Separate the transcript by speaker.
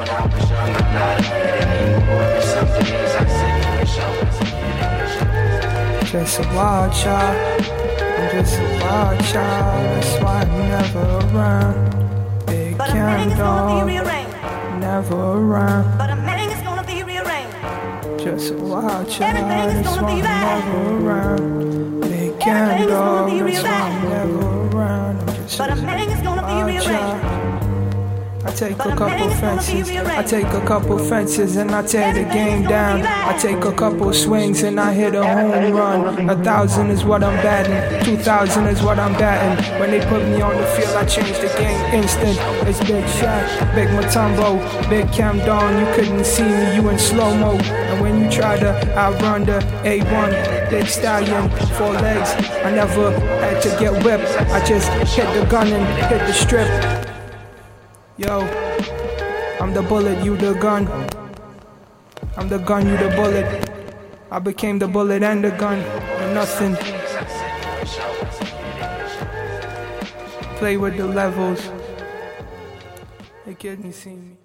Speaker 1: when I was young, I'm not a anymore. And some days I sit and wish I wasn't here.
Speaker 2: Just a wild child. I'm just a wild child. That's why I'm never around. Big
Speaker 3: But a man is gonna be
Speaker 2: candle,
Speaker 3: rearranged.
Speaker 2: never around.
Speaker 3: But a man is gonna be rearranged.
Speaker 2: Just a wild child. That's why I'm never around. Big
Speaker 3: Everything is gonna
Speaker 2: candle. That's why I'm never around. I'm just
Speaker 3: But a man is gonna be
Speaker 2: wild child. I take a
Speaker 3: a
Speaker 2: couple
Speaker 3: man is gonna be
Speaker 2: fences. I take a couple fences and I tear the game down. I take a couple swings and I hit a home run. A thousand is what I'm batting. Two thousand is what I'm batting. When they put me on the field, I change the game instant. It's Big Shaq, Big Matumbo, Big Cam Don. You couldn't see me, you in slow mo. And when you try to outrun the A1, Big Stallion, four legs. I never had to get whipped. I just hit the gun and hit the strip. Yo, I'm the bullet, you the gun. I'm the gun, you the bullet. I became the bullet and the gun. You're nothing. Play with the levels. They couldn't see me.